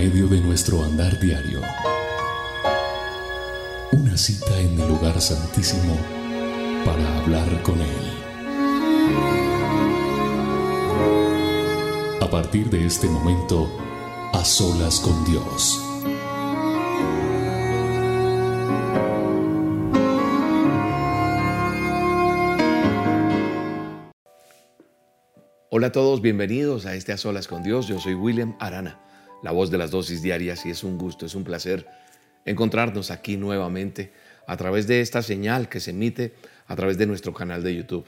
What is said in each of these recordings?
medio de nuestro andar diario. Una cita en el lugar santísimo para hablar con Él. A partir de este momento, a solas con Dios. Hola a todos, bienvenidos a este A Solas con Dios. Yo soy William Arana, la voz de las dosis diarias y es un gusto, es un placer encontrarnos aquí nuevamente a través de esta señal que se emite a través de nuestro canal de YouTube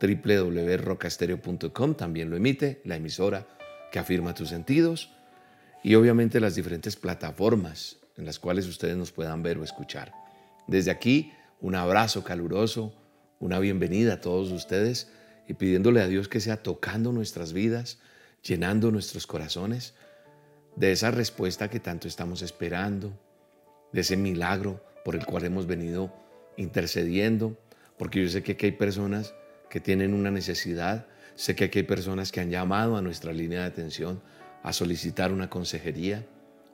www.rocastereo.com también lo emite la emisora que afirma tus sentidos y obviamente las diferentes plataformas en las cuales ustedes nos puedan ver o escuchar. Desde aquí, un abrazo caluroso, una bienvenida a todos ustedes y pidiéndole a Dios que sea tocando nuestras vidas, llenando nuestros corazones de esa respuesta que tanto estamos esperando, de ese milagro por el cual hemos venido intercediendo, porque yo sé que aquí hay personas que tienen una necesidad, sé que aquí hay personas que han llamado a nuestra línea de atención a solicitar una consejería,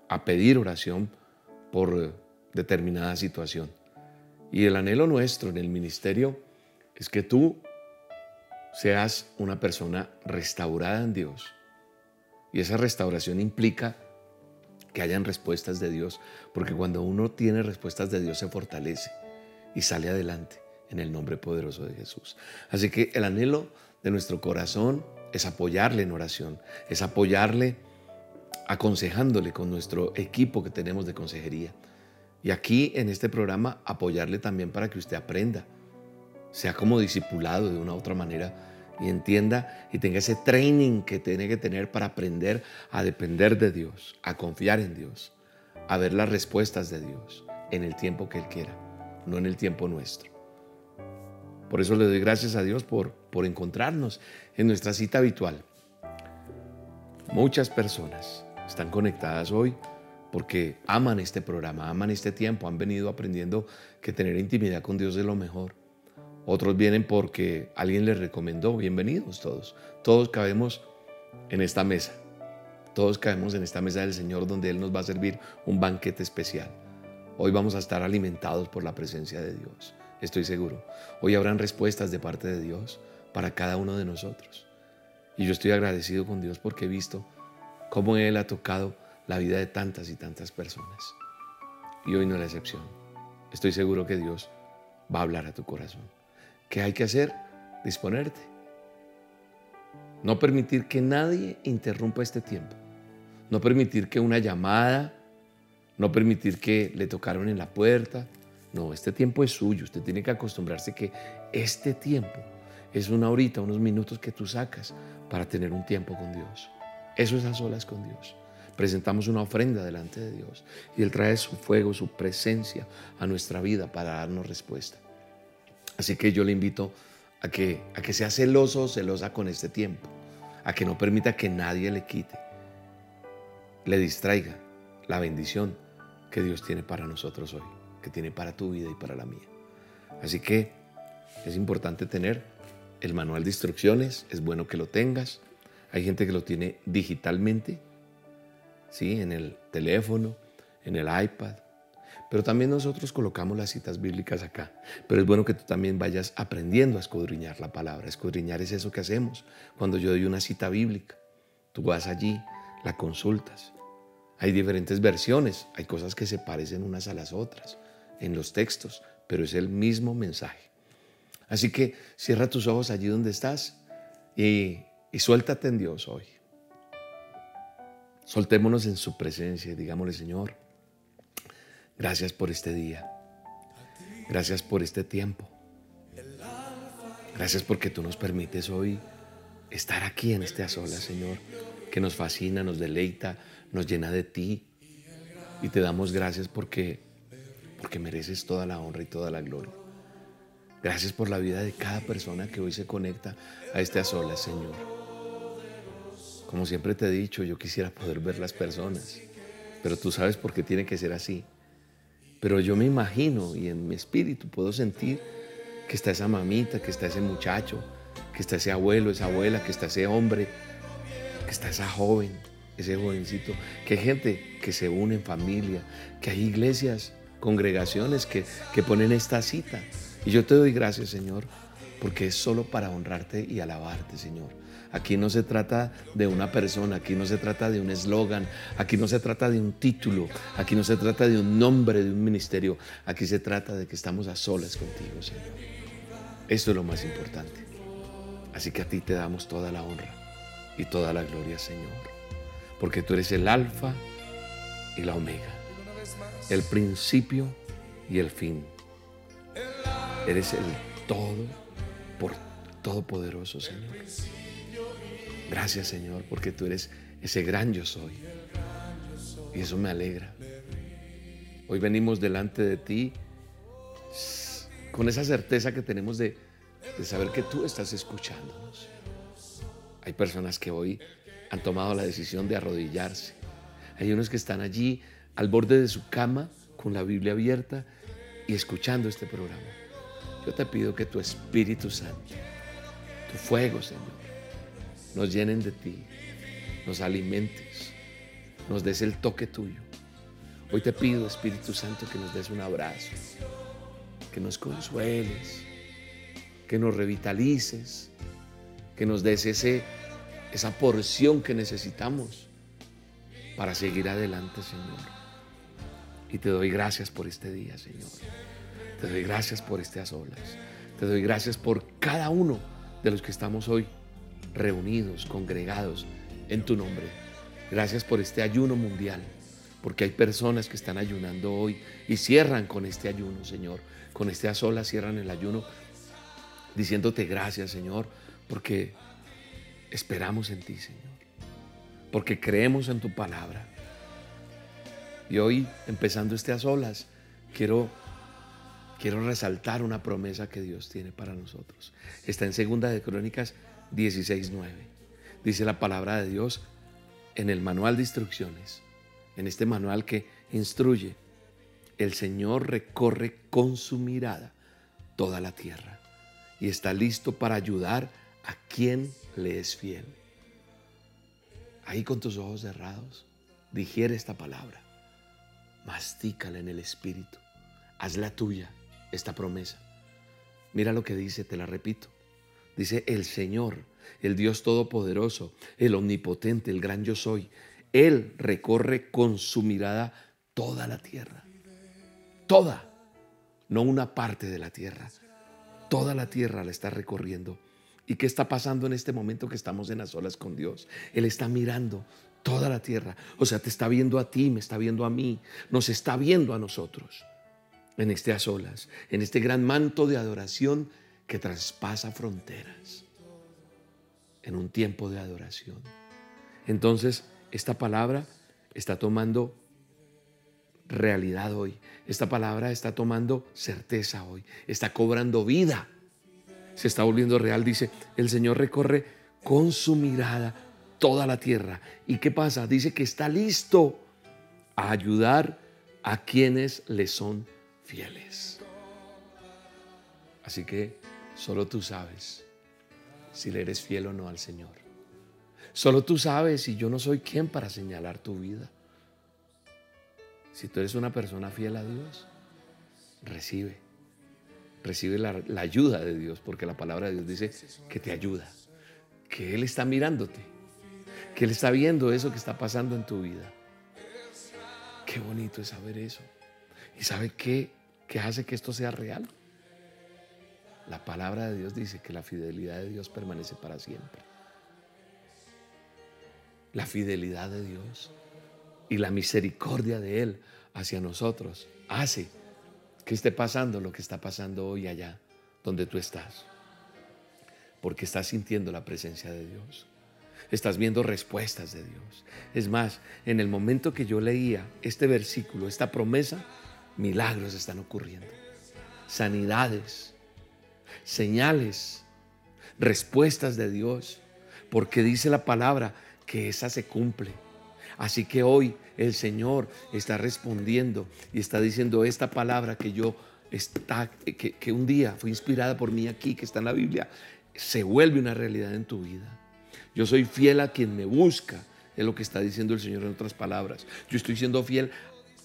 a pedir oración por determinada situación. Y el anhelo nuestro en el ministerio es que tú seas una persona restaurada en Dios. Y esa restauración implica que hayan respuestas de Dios, porque cuando uno tiene respuestas de Dios se fortalece y sale adelante en el nombre poderoso de Jesús. Así que el anhelo de nuestro corazón es apoyarle en oración, es apoyarle aconsejándole con nuestro equipo que tenemos de consejería. Y aquí en este programa apoyarle también para que usted aprenda sea como discipulado de una u otra manera y entienda y tenga ese training que tiene que tener para aprender a depender de Dios, a confiar en Dios, a ver las respuestas de Dios en el tiempo que Él quiera, no en el tiempo nuestro. Por eso le doy gracias a Dios por, por encontrarnos en nuestra cita habitual. Muchas personas están conectadas hoy porque aman este programa, aman este tiempo, han venido aprendiendo que tener intimidad con Dios es lo mejor otros vienen porque alguien les recomendó. Bienvenidos todos. Todos cabemos en esta mesa. Todos cabemos en esta mesa del Señor donde Él nos va a servir un banquete especial. Hoy vamos a estar alimentados por la presencia de Dios. Estoy seguro. Hoy habrán respuestas de parte de Dios para cada uno de nosotros. Y yo estoy agradecido con Dios porque he visto cómo Él ha tocado la vida de tantas y tantas personas. Y hoy no es la excepción. Estoy seguro que Dios va a hablar a tu corazón. ¿Qué hay que hacer? Disponerte. No permitir que nadie interrumpa este tiempo. No permitir que una llamada, no permitir que le tocaron en la puerta. No, este tiempo es suyo. Usted tiene que acostumbrarse que este tiempo es una horita, unos minutos que tú sacas para tener un tiempo con Dios. Eso es a solas con Dios. Presentamos una ofrenda delante de Dios y Él trae su fuego, su presencia a nuestra vida para darnos respuesta. Así que yo le invito a que, a que sea celoso o celosa con este tiempo, a que no permita que nadie le quite, le distraiga la bendición que Dios tiene para nosotros hoy, que tiene para tu vida y para la mía. Así que es importante tener el manual de instrucciones, es bueno que lo tengas. Hay gente que lo tiene digitalmente, ¿sí? en el teléfono, en el iPad, pero también nosotros colocamos las citas bíblicas acá. Pero es bueno que tú también vayas aprendiendo a escudriñar la palabra. Escudriñar es eso que hacemos cuando yo doy una cita bíblica. Tú vas allí, la consultas. Hay diferentes versiones, hay cosas que se parecen unas a las otras en los textos, pero es el mismo mensaje. Así que cierra tus ojos allí donde estás y, y suéltate en Dios hoy. Soltémonos en su presencia y digámosle, Señor, Gracias por este día. Gracias por este tiempo. Gracias porque tú nos permites hoy estar aquí en este a Señor, que nos fascina, nos deleita, nos llena de ti. Y te damos gracias porque, porque mereces toda la honra y toda la gloria. Gracias por la vida de cada persona que hoy se conecta a este a Señor. Como siempre te he dicho, yo quisiera poder ver las personas, pero tú sabes por qué tiene que ser así. Pero yo me imagino y en mi espíritu puedo sentir que está esa mamita, que está ese muchacho, que está ese abuelo, esa abuela, que está ese hombre, que está esa joven, ese jovencito, que hay gente que se une en familia, que hay iglesias, congregaciones que, que ponen esta cita. Y yo te doy gracias, Señor, porque es solo para honrarte y alabarte, Señor. Aquí no se trata de una persona, aquí no se trata de un eslogan, aquí no se trata de un título, aquí no se trata de un nombre de un ministerio, aquí se trata de que estamos a solas contigo, Señor. Esto es lo más importante. Así que a ti te damos toda la honra y toda la gloria, Señor, porque tú eres el alfa y la omega, el principio y el fin. Eres el todo por todopoderoso, Señor. Gracias Señor, porque tú eres ese gran yo soy. Y eso me alegra. Hoy venimos delante de ti con esa certeza que tenemos de, saber que tú estás escuchándonos. Hay personas que hoy han tomado la decisión de arrodillarse. Hay unos que están allí al borde de su cama con la Biblia abierta y escuchando este programa. Yo te pido que tu Espíritu Santo, tu fuego, Señor, nos llenen de ti, nos alimentes, nos des el toque tuyo. Hoy te pido, Espíritu Santo, que nos des un abrazo, que nos consueles, que nos revitalices, que nos des ese, esa porción que necesitamos para seguir adelante, Señor. Y te doy gracias por este día, Señor. Te doy gracias por estas olas. Te doy gracias por cada uno de los que estamos hoy reunidos, congregados en tu nombre. Gracias por este ayuno mundial, porque hay personas que están ayunando hoy y cierran con este ayuno, Señor. Con este a solas cierran el ayuno diciéndote gracias, Señor, porque esperamos en ti, Señor. Porque creemos en tu palabra. Y hoy, empezando este a solas, quiero quiero resaltar una promesa que Dios tiene para nosotros. Está en Segunda de Crónicas 16.9. Dice la palabra de Dios en el manual de instrucciones, en este manual que instruye, el Señor recorre con su mirada toda la tierra y está listo para ayudar a quien le es fiel. Ahí con tus ojos cerrados, digiere esta palabra, mastícala en el espíritu, hazla tuya esta promesa. Mira lo que dice, te la repito. Dice el Señor, el Dios Todopoderoso, el Omnipotente, el gran yo soy. Él recorre con su mirada toda la tierra. Toda, no una parte de la tierra. Toda la tierra la está recorriendo. ¿Y qué está pasando en este momento que estamos en las olas con Dios? Él está mirando toda la tierra. O sea, te está viendo a ti, me está viendo a mí, nos está viendo a nosotros en a solas, en este gran manto de adoración que traspasa fronteras en un tiempo de adoración. Entonces, esta palabra está tomando realidad hoy. Esta palabra está tomando certeza hoy. Está cobrando vida. Se está volviendo real. Dice, el Señor recorre con su mirada toda la tierra. ¿Y qué pasa? Dice que está listo a ayudar a quienes le son fieles. Así que Solo tú sabes si le eres fiel o no al Señor. Solo tú sabes y yo no soy quien para señalar tu vida. Si tú eres una persona fiel a Dios, recibe. Recibe la, la, ayuda de Dios, porque la palabra de Dios dice que te ayuda, que Él está mirándote, que Él está viendo eso que está pasando en tu vida. Qué bonito es saber eso. ¿Y sabe qué, qué hace que esto sea real? La palabra de Dios dice que la fidelidad de Dios permanece para siempre. La fidelidad de Dios y la misericordia de Él hacia nosotros hace que esté pasando lo que está pasando hoy allá donde tú estás. Porque estás sintiendo la presencia de Dios. Estás viendo respuestas de Dios. Es más, en el momento que yo leía este versículo, esta promesa, milagros están ocurriendo. Sanidades, señales, respuestas de Dios, porque dice la palabra que esa se cumple. Así que hoy el Señor está respondiendo y está diciendo esta palabra que yo está, que, un día fue inspirada por mí aquí, que está en la Biblia, se vuelve una realidad en tu vida. Yo soy fiel a quien me busca es lo que está diciendo el Señor en otras palabras. Yo estoy siendo fiel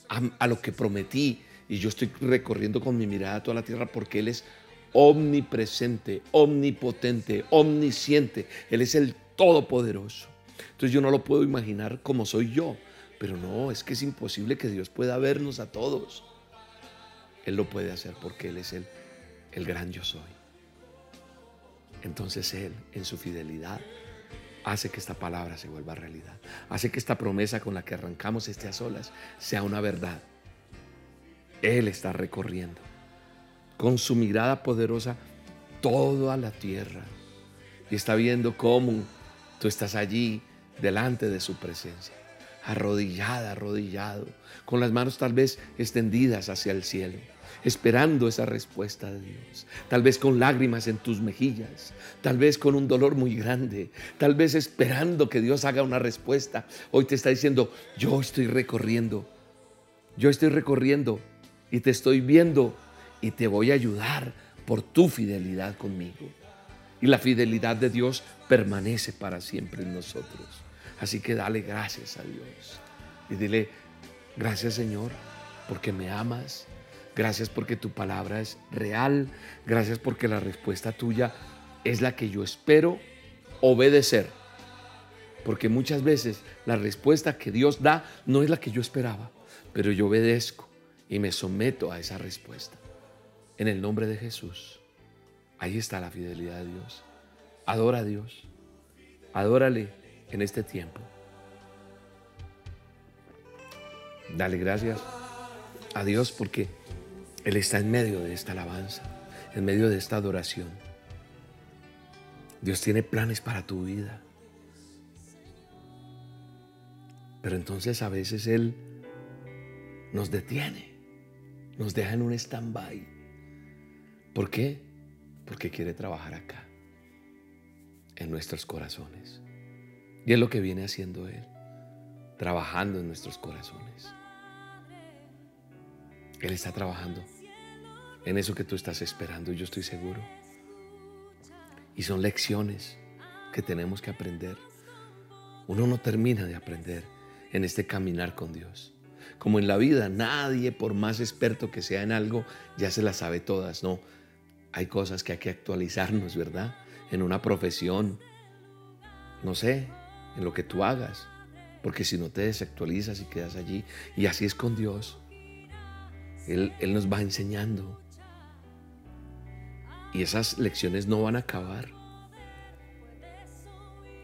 a, a lo que prometí y yo estoy recorriendo con mi mirada toda la tierra porque Él es omnipresente, omnipotente, omnisciente. Él es el Todopoderoso. Entonces yo no lo puedo imaginar como soy yo. Pero no, es que es imposible que Dios pueda vernos a todos. Él lo puede hacer porque Él es el, el gran yo soy. Entonces Él, en su fidelidad, hace que esta palabra se vuelva realidad. Hace que esta promesa con la que arrancamos este a solas sea una verdad. Él está recorriendo con su mirada poderosa toda la tierra y está viendo cómo tú estás allí delante de su presencia, arrodillada, arrodillado, con las manos tal vez extendidas hacia el cielo esperando esa respuesta de Dios. Tal vez con lágrimas en tus mejillas, tal vez con un dolor muy grande, tal vez esperando que Dios haga una respuesta. Hoy te está diciendo, yo estoy recorriendo, yo estoy recorriendo y te estoy viendo y te voy a ayudar por tu fidelidad conmigo. Y la fidelidad de Dios permanece para siempre en nosotros. Así que dale gracias a Dios y dile, gracias Señor, porque me amas, Gracias porque tu palabra es real. Gracias porque la respuesta tuya es la que yo espero obedecer. Porque muchas veces la respuesta que Dios da no es la que yo esperaba, pero yo obedezco y me someto a esa respuesta. En el nombre de Jesús. Ahí está la fidelidad de Dios. Adora a Dios. Adórale en este tiempo. Dale gracias a Dios porque él está en medio de esta alabanza, en medio de esta adoración. Dios tiene planes para tu vida. Pero entonces a veces Él nos detiene, nos deja en un stand-by. ¿Por qué? Porque quiere trabajar acá, en nuestros corazones. Y es lo que viene haciendo Él, trabajando en nuestros corazones. Él está trabajando en eso que tú estás esperando, yo estoy seguro. Y son lecciones que tenemos que aprender. Uno no termina de aprender en este caminar con Dios. Como en la vida, nadie, por más experto que sea en algo, ya se las sabe todas. No, hay cosas que hay que actualizarnos, ¿verdad? En una profesión, no sé, en lo que tú hagas. Porque si no te desactualizas y quedas allí, y así es con Dios. Él, nos va enseñando. Y esas lecciones no van a acabar.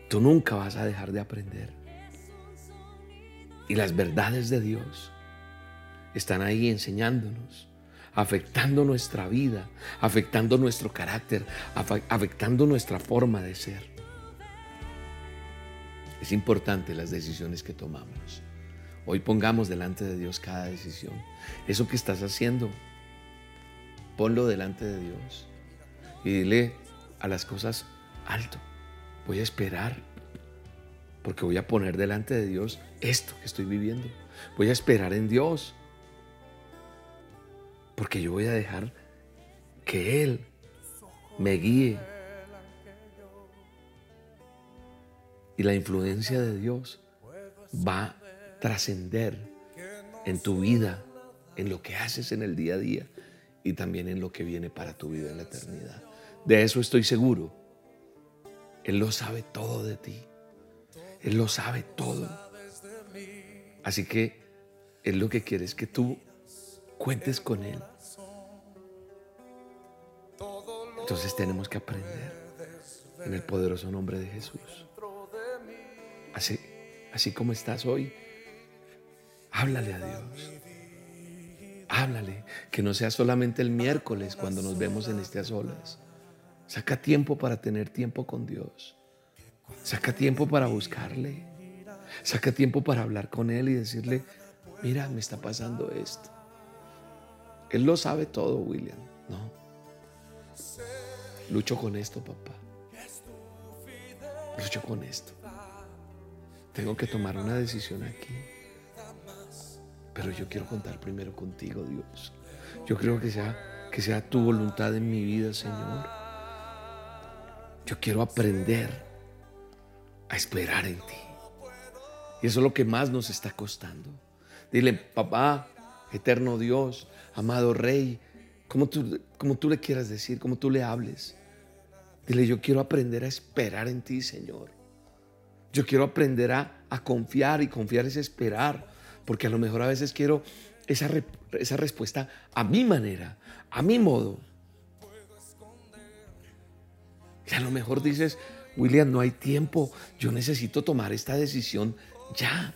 Tú nunca vas a dejar de aprender. Y las verdades de Dios están ahí enseñándonos, afectando nuestra vida, afectando nuestro carácter, afectando nuestra forma de ser. Es importante las decisiones que tomamos. Hoy pongamos delante de Dios cada decisión. Eso que estás haciendo, ponlo delante de Dios y dile a las cosas alto. Voy a esperar porque voy a poner delante de Dios esto que estoy viviendo. Voy a esperar en Dios porque yo voy a dejar que Él me guíe. Y la influencia de Dios va trascender en tu vida, en lo que haces en el día a día y también en lo que viene para tu vida en la eternidad. De eso estoy seguro. Él lo sabe todo de ti. Él lo sabe todo. Así que Él lo que quiere es que tú cuentes con Él. Entonces tenemos que aprender en el poderoso nombre de Jesús. Así, así como estás hoy, Háblale a Dios. Háblale, que no sea solamente el miércoles cuando nos vemos en a solas. Saca tiempo para tener tiempo con Dios. Saca tiempo para buscarle. Saca tiempo para hablar con Él y decirle, mira, me está pasando esto. Él lo sabe todo, William. No. Lucho con esto, papá. Lucho con esto. Tengo que tomar una decisión aquí. Pero yo quiero contar primero contigo, Dios. Yo creo que sea, que sea tu voluntad en mi vida, Señor. Yo quiero aprender a esperar en ti. Y eso es lo que más nos está costando. Dile, papá, eterno Dios, amado Rey, como tú, tú le quieras decir, como tú le hables. Dile, yo quiero aprender a esperar en ti, Señor. Yo quiero aprender a, a confiar y confiar es esperar, porque a lo mejor a veces quiero esa, esa respuesta a mi manera, a mi modo. Y a lo mejor dices, William, no hay tiempo, yo necesito tomar esta decisión ya.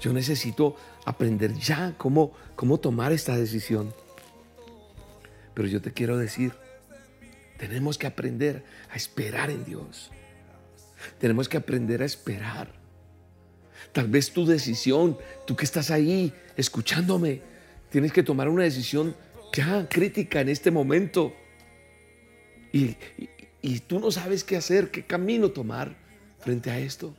Yo necesito aprender ya cómo, cómo tomar esta decisión. Pero yo te quiero decir, tenemos que aprender a esperar en Dios. Tenemos que aprender a esperar. Tal vez tu decisión, tú que estás ahí escuchándome, tienes que tomar una decisión ya crítica en este momento. Y, y tú no sabes qué hacer, qué camino tomar frente a esto.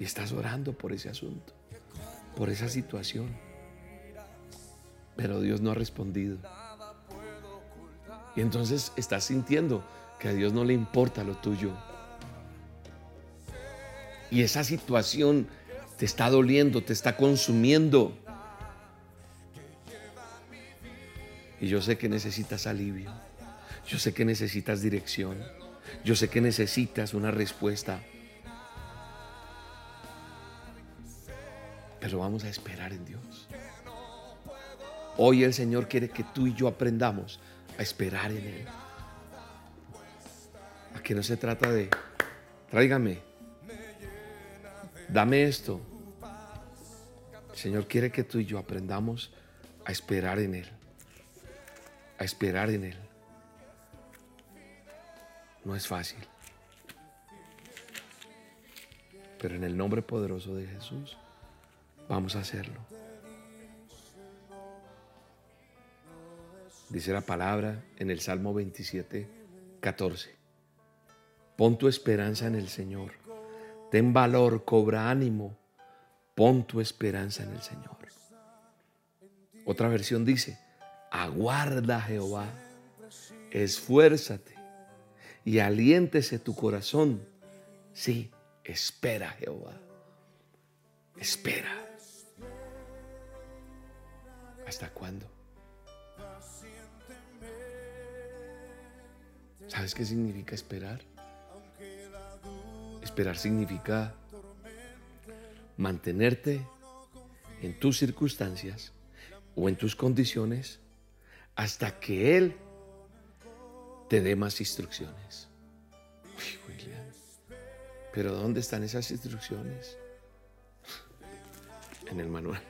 Y estás orando por ese asunto, por esa situación. Pero Dios no ha respondido. Y entonces estás sintiendo que a Dios no le importa lo tuyo. Y esa situación te está doliendo, te está consumiendo. Y yo sé que necesitas alivio. Yo sé que necesitas dirección. Yo sé que necesitas una respuesta. Pero vamos a esperar en Dios. Hoy el Señor quiere que tú y yo aprendamos a esperar en Él. A que no se trata de, tráigame, dame esto. El Señor quiere que tú y yo aprendamos a esperar en Él. A esperar en Él. No es fácil. Pero en el nombre poderoso de Jesús vamos a hacerlo. Dice la palabra en el Salmo 27, 14. Pon tu esperanza en el Señor. Ten valor, cobra ánimo. Pon tu esperanza en el Señor. Otra versión dice, aguarda Jehová, esfuérzate y aliéntese tu corazón. Sí, espera Jehová. Espera. ¿Hasta cuándo? ¿Sabes qué significa esperar? Esperar significa mantenerte en tus circunstancias o en tus condiciones hasta que Él te dé más instrucciones. Pero ¿dónde están esas instrucciones? En el manual,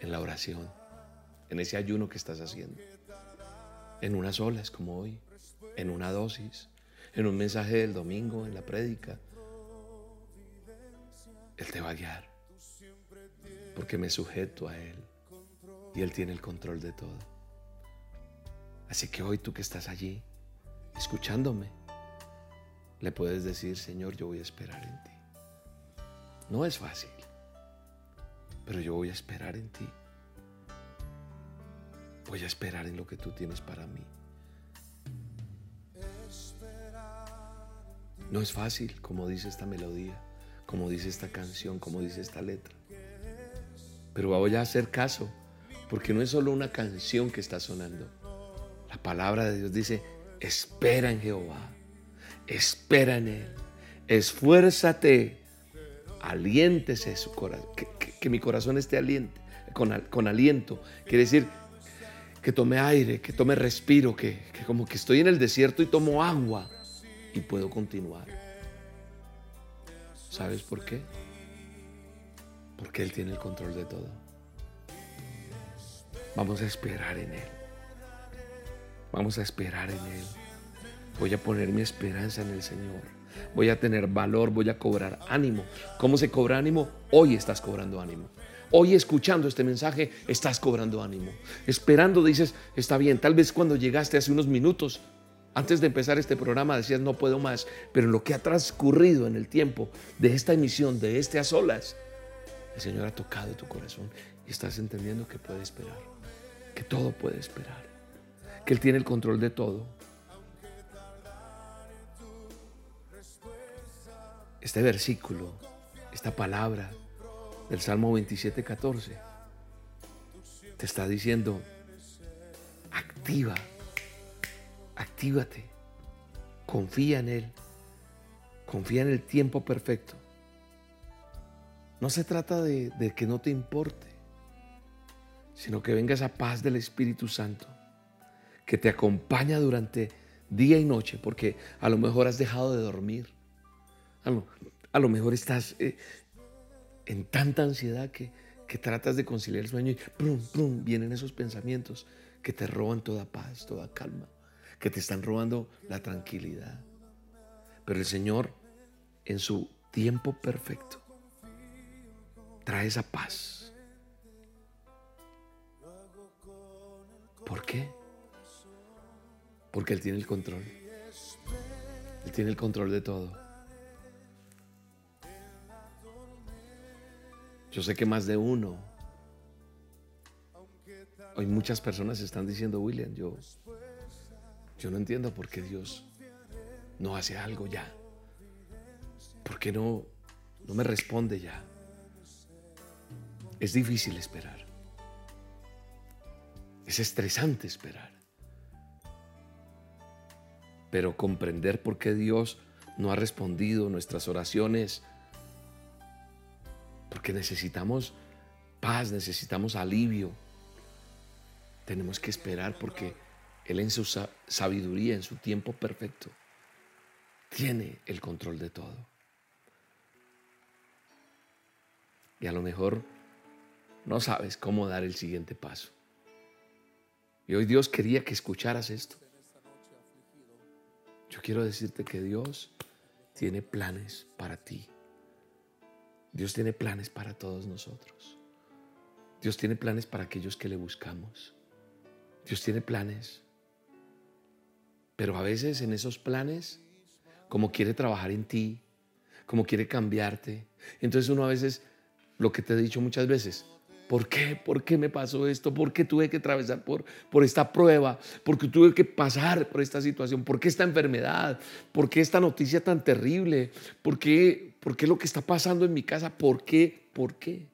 en la oración, en ese ayuno que estás haciendo, en unas olas como hoy en una dosis, en un mensaje del domingo, en la prédica. Él te va a guiar. Porque me sujeto a Él. Y Él tiene el control de todo. Así que hoy tú que estás allí, escuchándome, le puedes decir, Señor, yo voy a esperar en ti. No es fácil, pero yo voy a esperar en ti. Voy a esperar en lo que tú tienes para mí. No es fácil, como dice esta melodía, como dice esta canción, como dice esta letra. Pero voy a hacer caso, porque no es solo una canción que está sonando. La palabra de Dios dice, espera en Jehová, espera en Él, esfuérzate, aliéntese su corazón, que, mi corazón esté aliente, con, con aliento. Quiere decir que tome aire, que tome respiro, que, que como que estoy en el desierto y tomo agua y puedo continuar. ¿Sabes por qué? Porque Él tiene el control de todo. Vamos a esperar en Él. Vamos a esperar en Él. Voy a poner mi esperanza en el Señor. Voy a tener valor, voy a cobrar ánimo. ¿Cómo se cobra ánimo? Hoy estás cobrando ánimo. Hoy escuchando este mensaje estás cobrando ánimo. Esperando dices, está bien, tal vez cuando llegaste hace unos minutos antes de empezar este programa decías no puedo más, pero lo que ha transcurrido en el tiempo de esta emisión, de este a solas, el Señor ha tocado tu corazón y estás entendiendo que puede esperar, que todo puede esperar, que Él tiene el control de todo. Este versículo, esta palabra del Salmo 27, 14, te está diciendo, activa, actívate, confía en Él, confía en el tiempo perfecto. No se trata de, de que no te importe, sino que venga esa paz del Espíritu Santo que te acompaña durante día y noche, porque a lo mejor has dejado de dormir, a lo, mejor estás eh, en tanta ansiedad que, que, tratas de conciliar el sueño y prum, vienen esos pensamientos que te roban toda paz, toda calma, que te están robando la tranquilidad. Pero el Señor, en su tiempo perfecto, trae esa paz. ¿Por qué? Porque Él tiene el control. Él tiene el control de todo. Yo sé que más de uno, hoy muchas personas están diciendo, William, yo, yo no entiendo por qué Dios no hace algo ya. ¿Por qué no, no me responde ya? Es difícil esperar. Es estresante esperar. Pero comprender por qué Dios no ha respondido nuestras oraciones, porque necesitamos paz, necesitamos alivio. Tenemos que esperar porque Él en su sabiduría, en su tiempo perfecto, tiene el control de todo. Y a lo mejor no sabes cómo dar el siguiente paso. Y hoy Dios quería que escucharas esto. Yo quiero decirte que Dios tiene planes para ti. Dios tiene planes para todos nosotros. Dios tiene planes para aquellos que le buscamos. Dios tiene planes. Pero a veces en esos planes, como quiere trabajar en ti, como quiere cambiarte, entonces uno a veces, lo que te he dicho muchas veces, ¿Por qué? ¿Por qué me pasó esto? ¿Por qué tuve que atravesar por, por esta prueba? ¿Por qué tuve que pasar por esta situación? ¿Por qué esta enfermedad? ¿Por qué esta noticia tan terrible? ¿Por qué, por qué lo que está pasando en mi casa? ¿Por qué? ¿Por qué?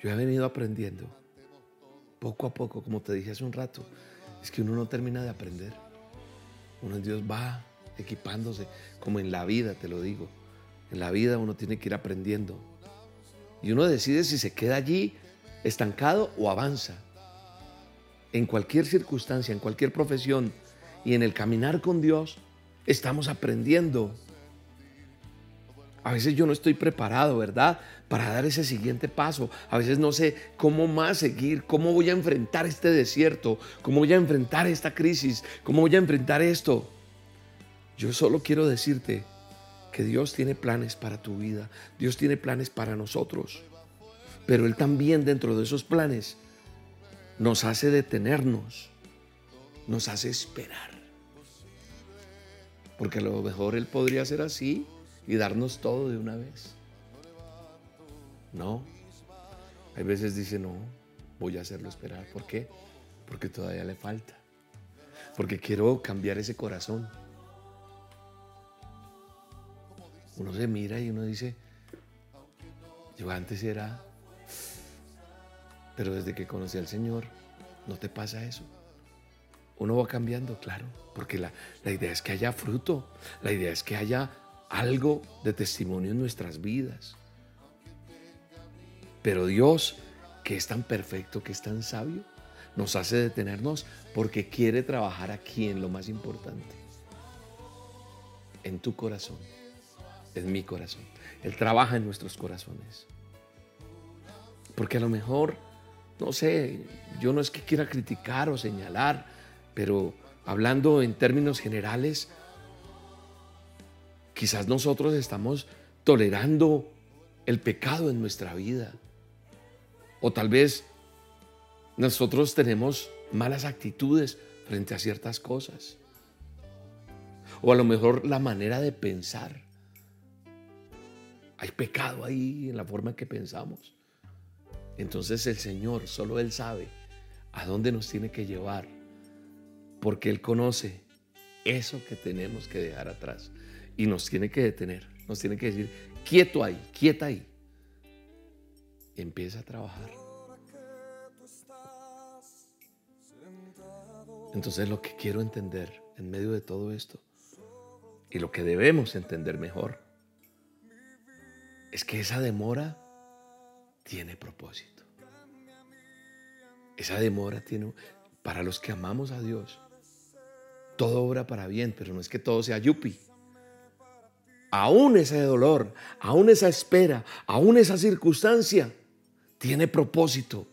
Yo he venido aprendiendo poco a poco, como te dije hace un rato, es que uno no termina de aprender. Uno Dios va equipándose, como en la vida, te lo digo. En la vida uno tiene que ir aprendiendo. Y uno decide si se queda allí estancado o avanza. En cualquier circunstancia, en cualquier profesión y en el caminar con Dios, estamos aprendiendo. A veces yo no estoy preparado, ¿verdad? Para dar ese siguiente paso. A veces no sé cómo más seguir, cómo voy a enfrentar este desierto, cómo voy a enfrentar esta crisis, cómo voy a enfrentar esto. Yo solo quiero decirte, que Dios tiene planes para tu vida, Dios tiene planes para nosotros, pero Él también dentro de esos planes nos hace detenernos, nos hace esperar. Porque a lo mejor Él podría ser así y darnos todo de una vez. No. Hay veces dice, no, voy a hacerlo esperar. ¿Por qué? Porque todavía le falta. Porque quiero cambiar ese corazón. Uno se mira y uno dice, yo antes era, pero desde que conocí al Señor, no te pasa eso. Uno va cambiando, claro, porque la, la idea es que haya fruto, la idea es que haya algo de testimonio en nuestras vidas. Pero Dios, que es tan perfecto, que es tan sabio, nos hace detenernos porque quiere trabajar aquí en lo más importante, en tu corazón en mi corazón. Él trabaja en nuestros corazones. Porque a lo mejor, no sé, yo no es que quiera criticar o señalar, pero hablando en términos generales, quizás nosotros estamos tolerando el pecado en nuestra vida. O tal vez nosotros tenemos malas actitudes frente a ciertas cosas. O a lo mejor la manera de pensar. Hay pecado ahí en la forma en que pensamos. Entonces el Señor, solo Él sabe a dónde nos tiene que llevar, porque Él conoce eso que tenemos que dejar atrás. Y nos tiene que detener, nos tiene que decir, quieto ahí, quieta ahí. empieza a trabajar. Entonces lo que quiero entender en medio de todo esto y lo que debemos entender mejor es que esa demora tiene propósito. Esa demora tiene, para los que amamos a Dios, todo obra para bien, pero no es que todo sea yupi. Aún ese dolor, aún esa espera, aún esa circunstancia, tiene propósito,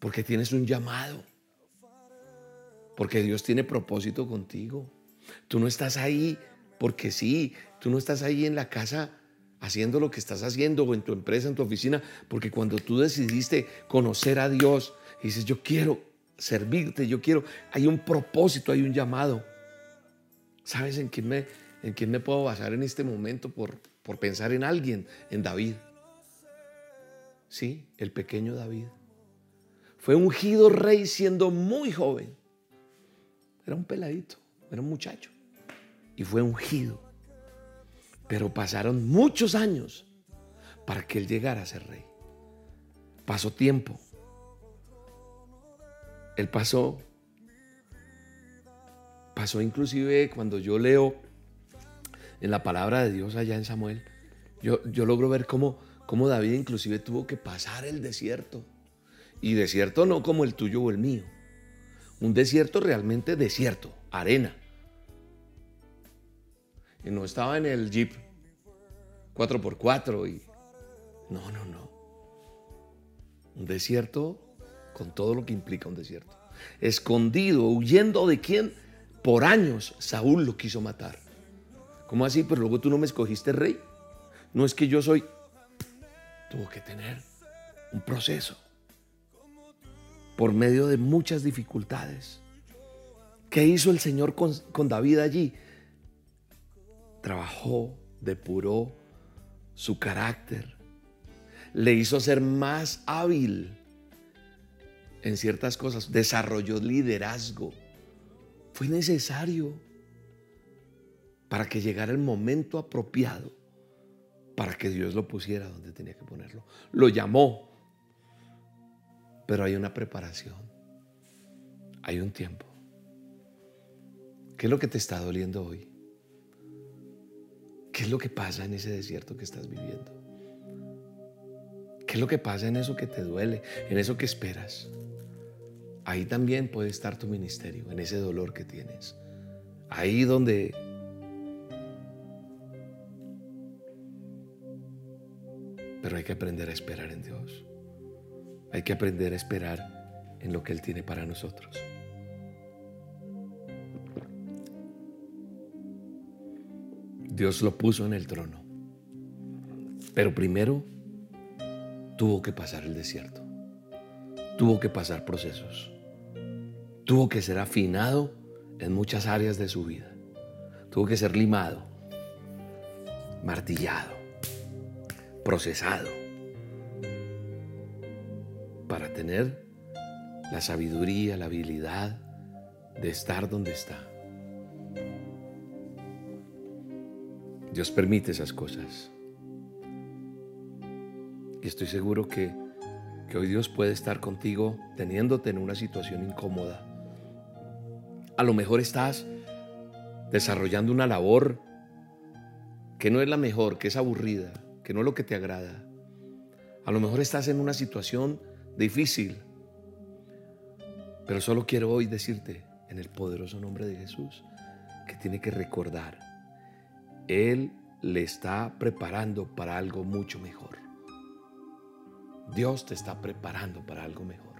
porque tienes un llamado, porque Dios tiene propósito contigo. Tú no estás ahí porque sí, tú no estás ahí en la casa haciendo lo que estás haciendo o en tu empresa, en tu oficina, porque cuando tú decidiste conocer a Dios y dices, yo quiero servirte, yo quiero, hay un propósito, hay un llamado. ¿Sabes en quién me, en quién me puedo basar en este momento por, por pensar en alguien? En David. Sí, el pequeño David. Fue ungido rey siendo muy joven. Era un peladito, era un muchacho. Y fue ungido. Pero pasaron muchos años para que él llegara a ser rey. Pasó tiempo. Él pasó. Pasó inclusive cuando yo leo en la palabra de Dios allá en Samuel, yo, yo logro ver cómo, cómo David inclusive tuvo que pasar el desierto. Y desierto no como el tuyo o el mío. Un desierto realmente desierto, arena. Y no estaba en el jeep 4x4 y... No, no, no. Un desierto con todo lo que implica un desierto. Escondido, huyendo de quién? Por años Saúl lo quiso matar. ¿Cómo así? Pero luego tú no me escogiste rey. No es que yo soy... Tuvo que tener un proceso por medio de muchas dificultades. ¿Qué hizo el Señor con, con David allí? Trabajó, depuró su carácter, le hizo ser más hábil en ciertas cosas, desarrolló liderazgo. Fue necesario para que llegara el momento apropiado para que Dios lo pusiera donde tenía que ponerlo. Lo llamó, pero hay una preparación, hay un tiempo. ¿Qué es lo que te está doliendo hoy? ¿Qué es lo que pasa en ese desierto que estás viviendo? ¿Qué es lo que pasa en eso que te duele, en eso que esperas? Ahí también puede estar tu ministerio, en ese dolor que tienes. Ahí donde Pero hay que aprender a esperar en Dios. Hay que aprender a esperar en lo que Él tiene para nosotros. Dios lo puso en el trono. Pero primero tuvo que pasar el desierto. Tuvo que pasar procesos. Tuvo que ser afinado en muchas áreas de su vida. Tuvo que ser limado, martillado, procesado para tener la sabiduría, la habilidad de estar donde está. Dios permite esas cosas. Y estoy seguro que, que hoy Dios puede estar contigo teniéndote en una situación incómoda. A lo mejor estás desarrollando una labor que no es la mejor, que es aburrida, que no es lo que te agrada. A lo mejor estás en una situación difícil, pero solo quiero hoy decirte en el poderoso nombre de Jesús que tiene que recordar él le está preparando para algo mucho mejor. Dios te está preparando para algo mejor.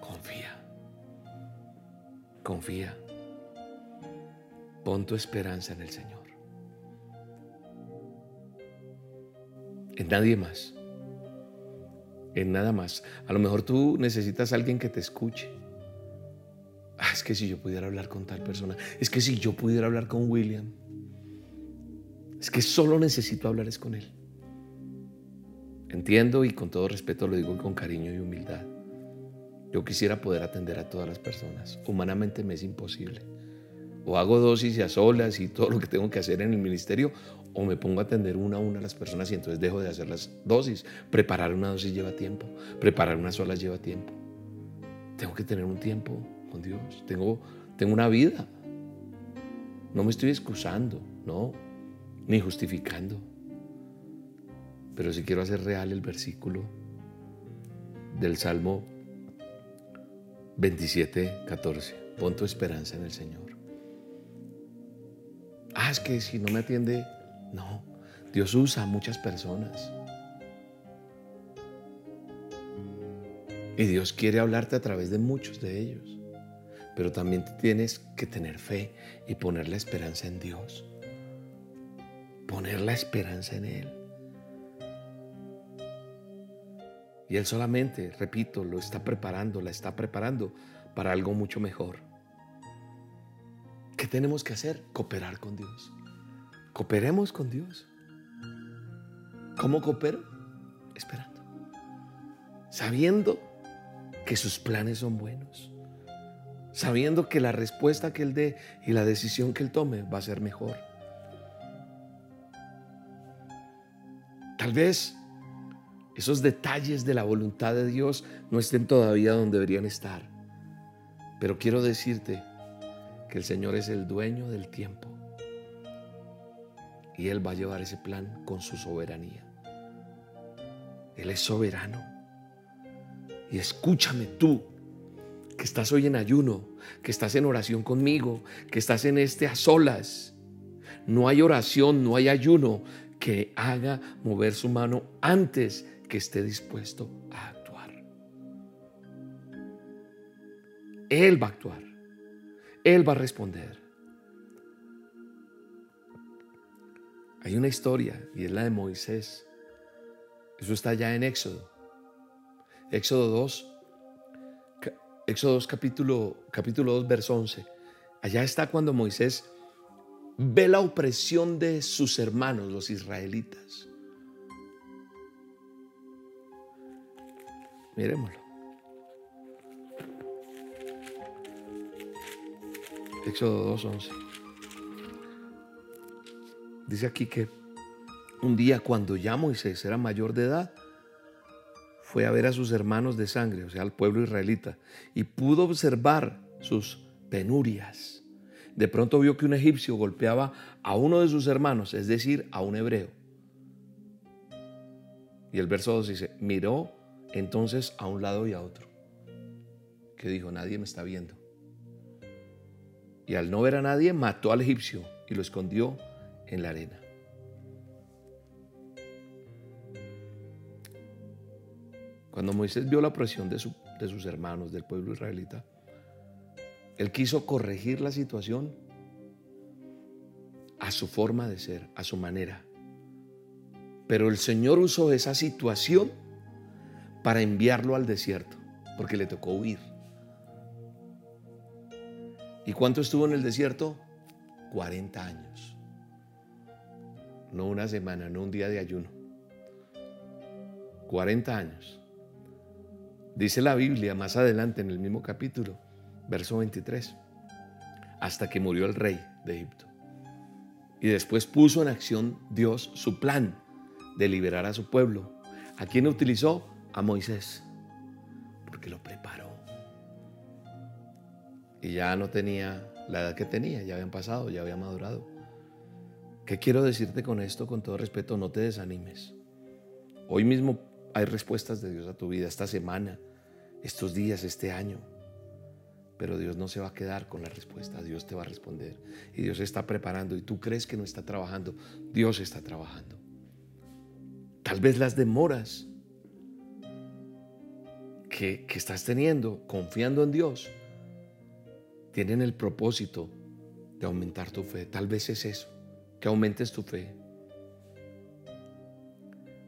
Confía. Confía. Pon tu esperanza en el Señor. En nadie más. En nada más. A lo mejor tú necesitas a alguien que te escuche es que si yo pudiera hablar con tal persona, es que si yo pudiera hablar con William, es que solo necesito hablar es con él. Entiendo y con todo respeto lo digo con cariño y humildad. Yo quisiera poder atender a todas las personas. Humanamente me es imposible. O hago dosis y a solas y todo lo que tengo que hacer en el ministerio, o me pongo a atender una a una a las personas y entonces dejo de hacer las dosis. Preparar una dosis lleva tiempo, preparar una sola lleva tiempo. Tengo que tener un tiempo con Dios, tengo, tengo una vida. No me estoy excusando, no, ni justificando. Pero si quiero hacer real el versículo del Salmo 27, 14. Pon tu esperanza en el Señor. Ah, es que si no me atiende, no. Dios usa a muchas personas. Y Dios quiere hablarte a través de muchos de ellos. Pero también tienes que tener fe y poner la esperanza en Dios. Poner la esperanza en Él. Y Él solamente, repito, lo está preparando, la está preparando para algo mucho mejor. ¿Qué tenemos que hacer? Cooperar con Dios. Cooperemos con Dios. ¿Cómo coopero? Esperando. Sabiendo que sus planes son buenos. Sabiendo que la respuesta que Él dé y la decisión que Él tome va a ser mejor. Tal vez esos detalles de la voluntad de Dios no estén todavía donde deberían estar. Pero quiero decirte que el Señor es el dueño del tiempo. Y Él va a llevar ese plan con su soberanía. Él es soberano. Y escúchame tú, que estás hoy en ayuno, que estás en oración conmigo, que estás en este a solas. No hay oración, no hay ayuno que haga mover su mano antes que esté dispuesto a actuar. Él va a actuar. Él va a responder. Hay una historia y es la de Moisés. Eso está ya en Éxodo. Éxodo 2, Éxodo 2 capítulo, capítulo 2, verso 11. Allá está cuando Moisés ve la opresión de sus hermanos, los israelitas. Miremoslo. Éxodo 2.11. Dice aquí que un día cuando ya Moisés era mayor de edad, fue a ver a sus hermanos de sangre, o sea, al pueblo israelita, y pudo observar sus penurias. De pronto vio que un egipcio golpeaba a uno de sus hermanos, es decir, a un hebreo. Y el verso 2 dice, miró entonces a un lado y a otro. Que dijo, nadie me está viendo. Y al no ver a nadie, mató al egipcio y lo escondió en la arena. Cuando Moisés vio la presión de, de sus hermanos, del pueblo israelita, él quiso corregir la situación a su forma de ser, a su manera. Pero el Señor usó esa situación para enviarlo al desierto, porque le tocó huir. ¿Y cuánto estuvo en el desierto? 40 años. No una semana, no un día de ayuno. 40 años. Dice la Biblia más adelante en el mismo capítulo, verso 23, hasta que murió el rey de Egipto. Y después puso en acción Dios su plan de liberar a su pueblo. ¿A quién utilizó? a Moisés, porque lo preparó. Y ya no tenía la edad que tenía, ya habían pasado, ya había madurado. ¿Qué quiero decirte con esto? Con todo respeto, no te desanimes. Hoy mismo hay respuestas de Dios a tu vida, esta semana, estos días, este año. Pero Dios no se va a quedar con la respuesta, Dios te va a responder. Y Dios está preparando y tú crees que no está trabajando, Dios está trabajando. Tal vez las demoras que, estás teniendo, confiando en Dios, tienen el propósito de aumentar tu fe. Tal vez es eso, que aumentes tu fe.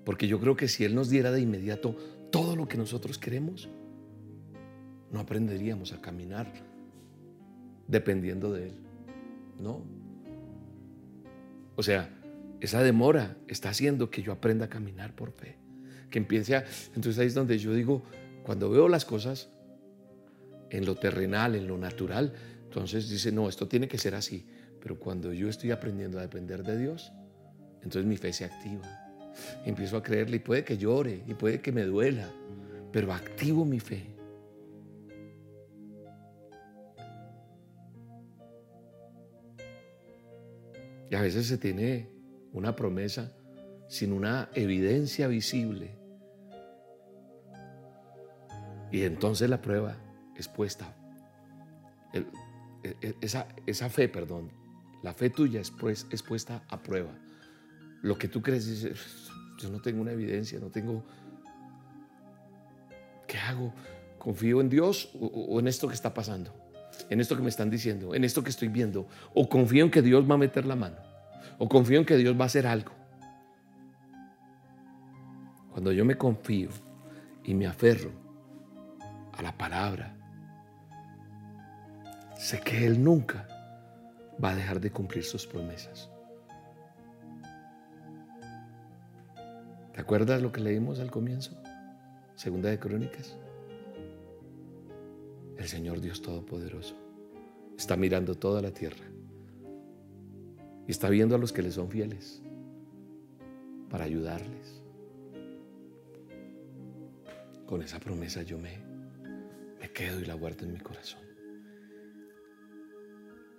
Porque yo creo que si Él nos diera de inmediato todo lo que nosotros queremos, no aprenderíamos a caminar dependiendo de Él. No. O sea, esa demora está haciendo que yo aprenda a caminar por fe. Que empiece a... Entonces ahí es donde yo digo, cuando veo las cosas en lo terrenal, en lo natural. Entonces dice, no, esto tiene que ser así. Pero cuando yo estoy aprendiendo a depender de Dios, entonces mi fe se activa. Empiezo a creerle y puede que llore y puede que me duela, pero activo mi fe. Y a veces se tiene una promesa sin una evidencia visible. Y entonces la prueba es puesta. E, e, esa, esa, fe, perdón, la fe tuya es, pues, es puesta a prueba. Lo que tú crees dices, yo no tengo una evidencia, no tengo... ¿Qué hago? ¿Confío en Dios o en esto que está pasando? En esto que me están diciendo, en esto que estoy viendo. O confío en que Dios va a meter la mano. O confío en que Dios va a hacer algo. Cuando yo me confío y me aferro a la palabra, sé que Él nunca va a dejar de cumplir sus promesas. ¿Te acuerdas lo que leímos al comienzo? Segunda de Crónicas. El Señor Dios Todopoderoso está mirando toda la tierra y está viendo a los que le son fieles para ayudarles. Con esa promesa yo me, me quedo y la guardo en mi corazón.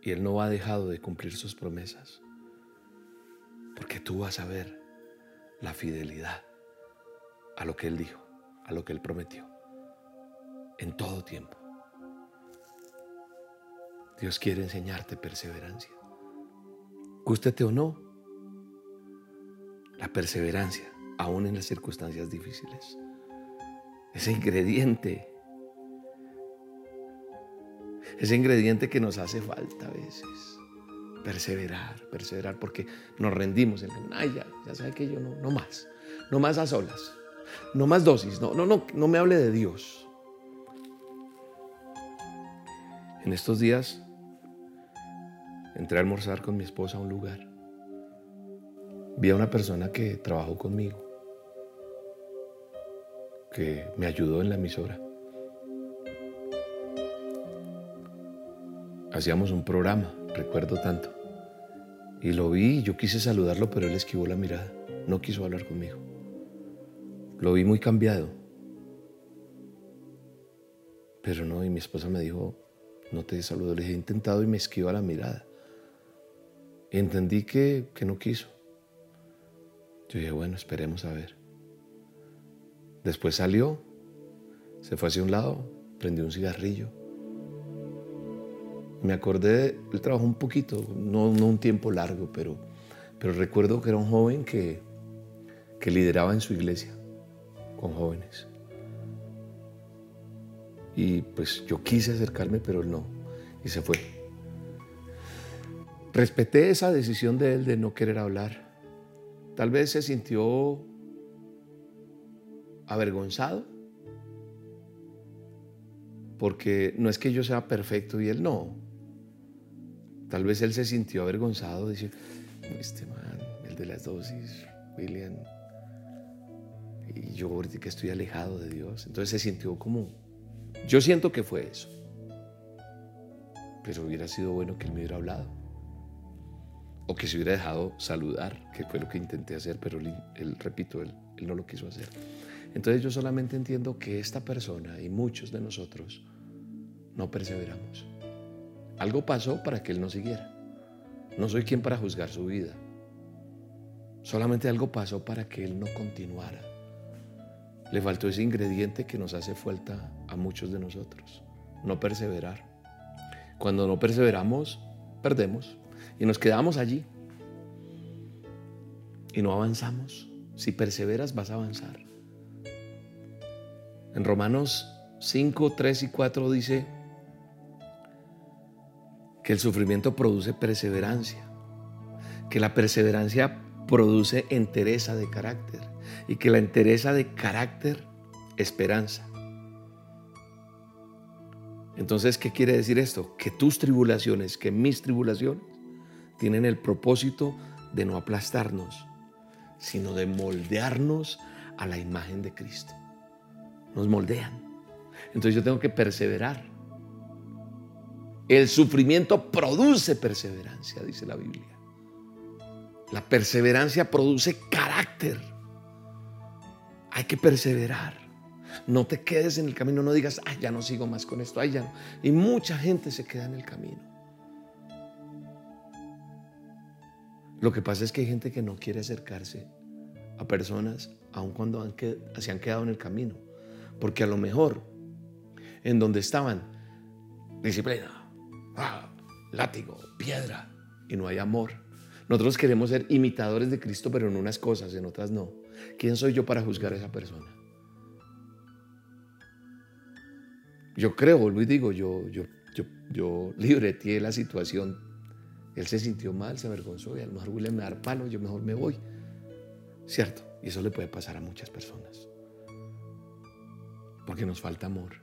Y Él no ha dejado de cumplir sus promesas. Porque tú vas a ver la fidelidad a lo que Él dijo, a lo que Él prometió, en todo tiempo. Dios quiere enseñarte perseverancia. Gústete o no, la perseverancia, aún en las circunstancias difíciles ese ingrediente, ese ingrediente que nos hace falta a veces. Perseverar, perseverar, porque nos rendimos en el, ay, ya, ya sabe que yo no, no más, no más a solas, no más dosis, no, no, no, no me hable de Dios. En estos días entré a almorzar con mi esposa a un lugar. Vi a una persona que trabajó conmigo que me ayudó en la emisora. Hacíamos un programa, recuerdo tanto. Y lo vi, yo quise saludarlo, pero él esquivó la mirada. No quiso hablar conmigo. Lo vi muy cambiado. Pero no, y mi esposa me dijo, no te saludo. Le dije, he intentado y me esquiva la mirada. Entendí que, que no quiso. Yo dije, bueno, esperemos a ver. Después salió, se fue hacia un lado, prendió un cigarrillo. Me acordé, él trabajó un poquito, no, un tiempo largo, pero, pero recuerdo que era un joven que, que lideraba en su iglesia con jóvenes. Y pues yo quise acercarme, pero no, y se fue. Respeté esa decisión de él de no querer hablar. Tal vez se sintió avergonzado, porque no es que yo sea perfecto y él no. Tal vez él se sintió avergonzado, dice, este man, el de las dosis, William, y yo ahorita que estoy alejado de Dios. Entonces se sintió como, yo siento que fue eso. Pero hubiera sido bueno que él me hubiera hablado. O que se hubiera dejado saludar, que fue lo que intenté hacer, pero él, repito, él no lo quiso hacer. Entonces yo solamente entiendo que esta persona y muchos de nosotros no perseveramos. Algo pasó para que él no siguiera. No soy quien para juzgar su vida. Solamente algo pasó para que él no continuara. Le faltó ese ingrediente que nos hace falta a muchos de nosotros. No perseverar. Cuando no perseveramos, perdemos y nos quedamos allí. Y no avanzamos. Si perseveras, vas a avanzar. En Romanos 5, 3 y 4 dice que el sufrimiento produce perseverancia, que la perseverancia produce entereza de carácter y que la entereza de carácter, esperanza. Entonces, ¿qué quiere decir esto? Que tus tribulaciones, que mis tribulaciones, tienen el propósito de no aplastarnos, sino de moldearnos a la imagen de Cristo nos moldean. Entonces yo tengo que perseverar. El sufrimiento produce perseverancia, dice la Biblia. La perseverancia produce carácter. Hay que perseverar. No te quedes en el camino, no digas, ay, ya no sigo más con esto, ay, ya no. Y mucha gente se queda en el camino. Lo que pasa es que hay gente que no quiere acercarse a personas aun cuando se han quedado en el camino. Porque a lo mejor en donde estaban, disciplina, ah, látigo, piedra, y no hay amor. Nosotros queremos ser imitadores de Cristo, pero en unas cosas, en otras no. ¿Quién soy yo para juzgar a esa persona? Yo creo, y digo, yo, yo, yo, yo la situación. Él se sintió mal, se avergonzó y a lo mejor William me dar palo, yo mejor me voy. ¿Cierto? Y eso le puede pasar a muchas personas. Porque nos falta amor.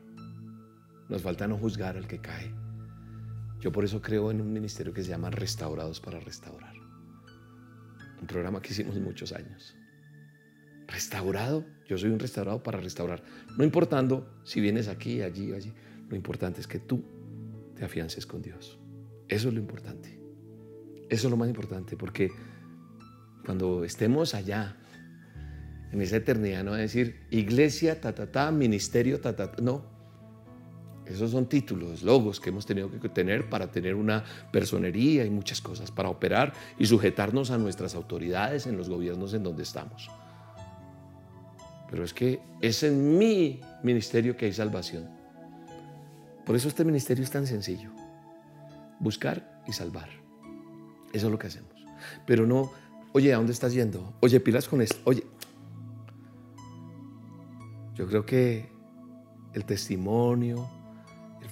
Nos falta no juzgar al que cae. Yo por eso creo en un ministerio que se llama Restaurados para Restaurar. Un programa que hicimos muchos años. Restaurado, yo soy un restaurado para restaurar. No importando si vienes aquí, allí, allí. Lo importante es que tú te afiances con Dios. Eso es lo importante. Eso es lo más importante porque cuando estemos allá, en esa eternidad, no va a decir iglesia, ta, ministerio, ta. No, esos son títulos, logos que hemos tenido que tener para tener una personería y muchas cosas, para operar y sujetarnos a nuestras autoridades en los gobiernos en donde estamos. Pero es que es en mi ministerio que hay salvación. Por eso este ministerio es tan sencillo. Buscar y salvar. Eso es lo que hacemos. Pero no, oye, ¿a dónde estás yendo? Oye, pilas con esto. Oye, yo creo que el testimonio,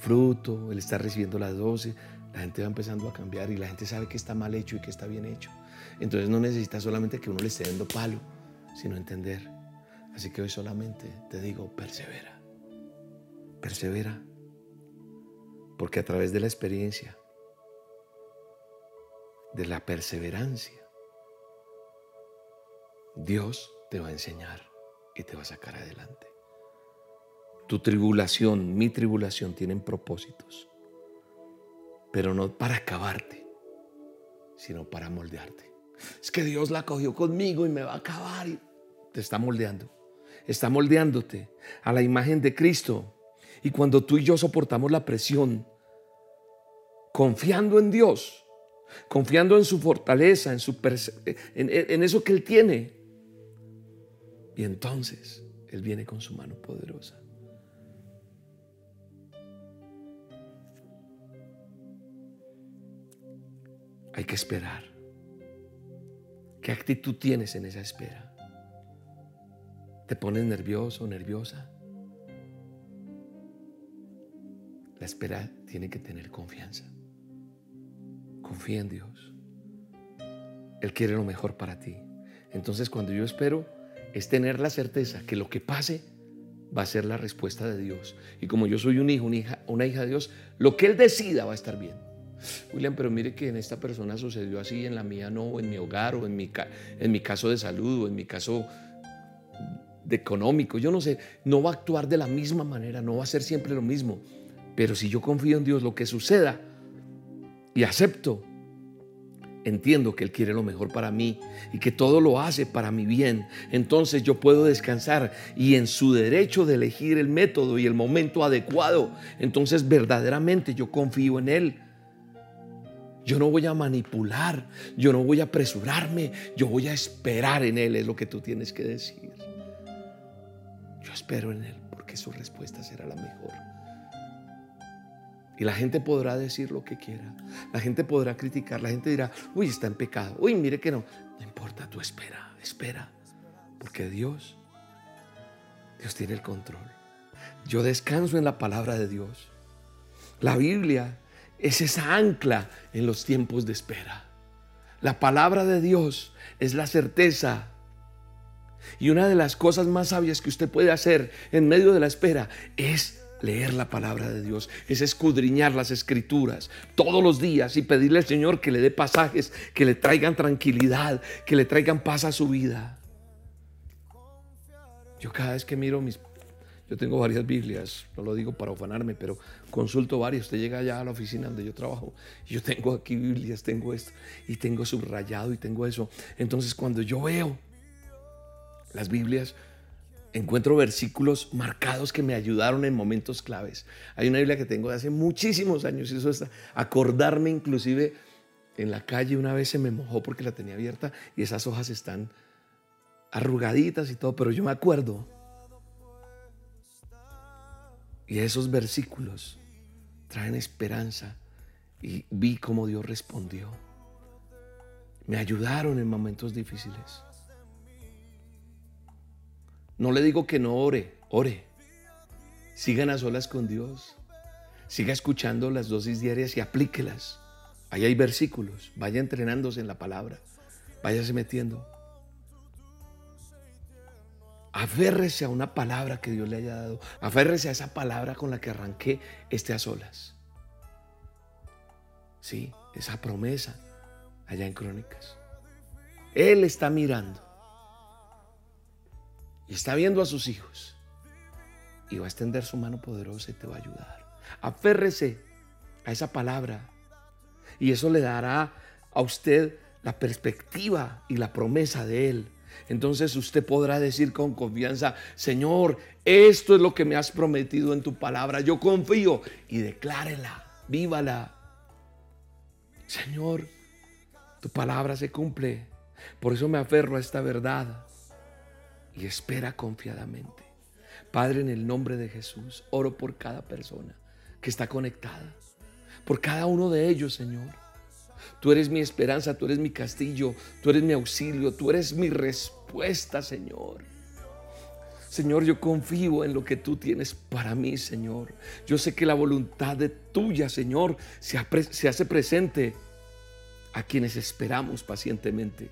fruto, el estar recibiendo las dosis, la gente va empezando a cambiar y la gente sabe que está mal hecho y que está bien hecho. Entonces no necesita solamente que uno le esté dando palo, sino entender. Así que hoy solamente te digo, persevera, persevera, porque a través de la experiencia, de la perseverancia, Dios te va a enseñar y te va a sacar adelante. Tu tribulación, mi tribulación tienen propósitos, pero no para acabarte, sino para moldearte. Es que Dios la cogió conmigo y me va a acabar y te está moldeando. Está moldeándote a la imagen de Cristo. Y cuando tú y yo soportamos la presión, confiando en Dios, confiando en su fortaleza, en, su en, eso que Él tiene, y entonces Él viene con su mano poderosa Hay que esperar. ¿Qué actitud tienes en esa espera? ¿Te pones nervioso nerviosa? La espera tiene que tener confianza. Confía en Dios. Él quiere lo mejor para ti. Entonces cuando yo espero es tener la certeza que lo que pase va a ser la respuesta de Dios. Y como yo soy un hijo, una hija, una hija de Dios, lo que Él decida va a estar bien. William, pero mire que en esta persona sucedió así, en la mía no, o en mi hogar, o en mi, en mi caso de salud, o en mi caso de económico, yo no sé, no va a actuar de la misma manera, no va a ser siempre lo mismo. Pero si yo confío en Dios, lo que suceda y acepto, entiendo que Él quiere lo mejor para mí y que todo lo hace para mi bien, entonces yo puedo descansar y en su derecho de elegir el método y el momento adecuado, entonces verdaderamente yo confío en Él. Yo no voy a manipular, yo no voy a apresurarme, yo voy a esperar en Él, es lo que tú tienes que decir. Yo espero en Él porque su respuesta será la mejor. Y la gente podrá decir lo que quiera, la gente podrá criticar, la gente dirá, uy, está en pecado, uy, mire que no. No importa, tú espera, espera, porque Dios, Dios tiene el control. Yo descanso en la palabra de Dios. La Biblia es esa ancla en los tiempos de espera. La palabra de Dios es la certeza. Y una de las cosas más sabias que usted puede hacer en medio de la espera es leer la palabra de Dios, es escudriñar las escrituras todos los días y pedirle al Señor que le dé pasajes que le traigan tranquilidad, que le traigan paz a su vida. Yo cada vez que miro mis Yo tengo varias Biblias, no lo digo para ufanarme, pero consulto varias. Usted llega allá a la oficina donde yo trabajo yo tengo aquí Biblias, tengo esto y tengo subrayado y tengo eso. Entonces cuando yo veo las Biblias, encuentro versículos marcados que me ayudaron en momentos claves. Hay una Biblia que tengo de hace muchísimos años y eso es acordarme inclusive en la calle una vez se me mojó porque la tenía abierta y esas hojas están arrugaditas y todo, pero yo me acuerdo y esos versículos traen esperanza y vi cómo Dios respondió. Me ayudaron en momentos difíciles. No le digo que no ore, ore. Sigan a solas con Dios. Siga escuchando las dosis diarias y aplíquelas. Ahí hay versículos. Vaya entrenándose en la palabra. Váyase metiendo. Aférrese a una palabra que Dios le haya dado. Aférrese a esa palabra con la que arranqué este a solas. Sí, esa promesa allá en Crónicas. Él está mirando y está viendo a sus hijos y va a extender su mano poderosa y te va a ayudar. Aférrese a esa palabra y eso le dará a usted la perspectiva y la promesa de Él entonces usted podrá decir con confianza, Señor, esto es lo que me has prometido en tu palabra. Yo confío y declárela, vívala. Señor, tu palabra se cumple. Por eso me aferro a esta verdad y espera confiadamente. Padre, en el nombre de Jesús, oro por cada persona que está conectada, por cada uno de ellos, Señor. Tú eres mi esperanza, tú eres mi castillo, tú eres mi auxilio, tú eres mi respuesta, Señor. Señor, yo confío en lo que tú tienes para mí, Señor. Yo sé que la voluntad de tuya, Señor, se, se hace presente a quienes esperamos pacientemente.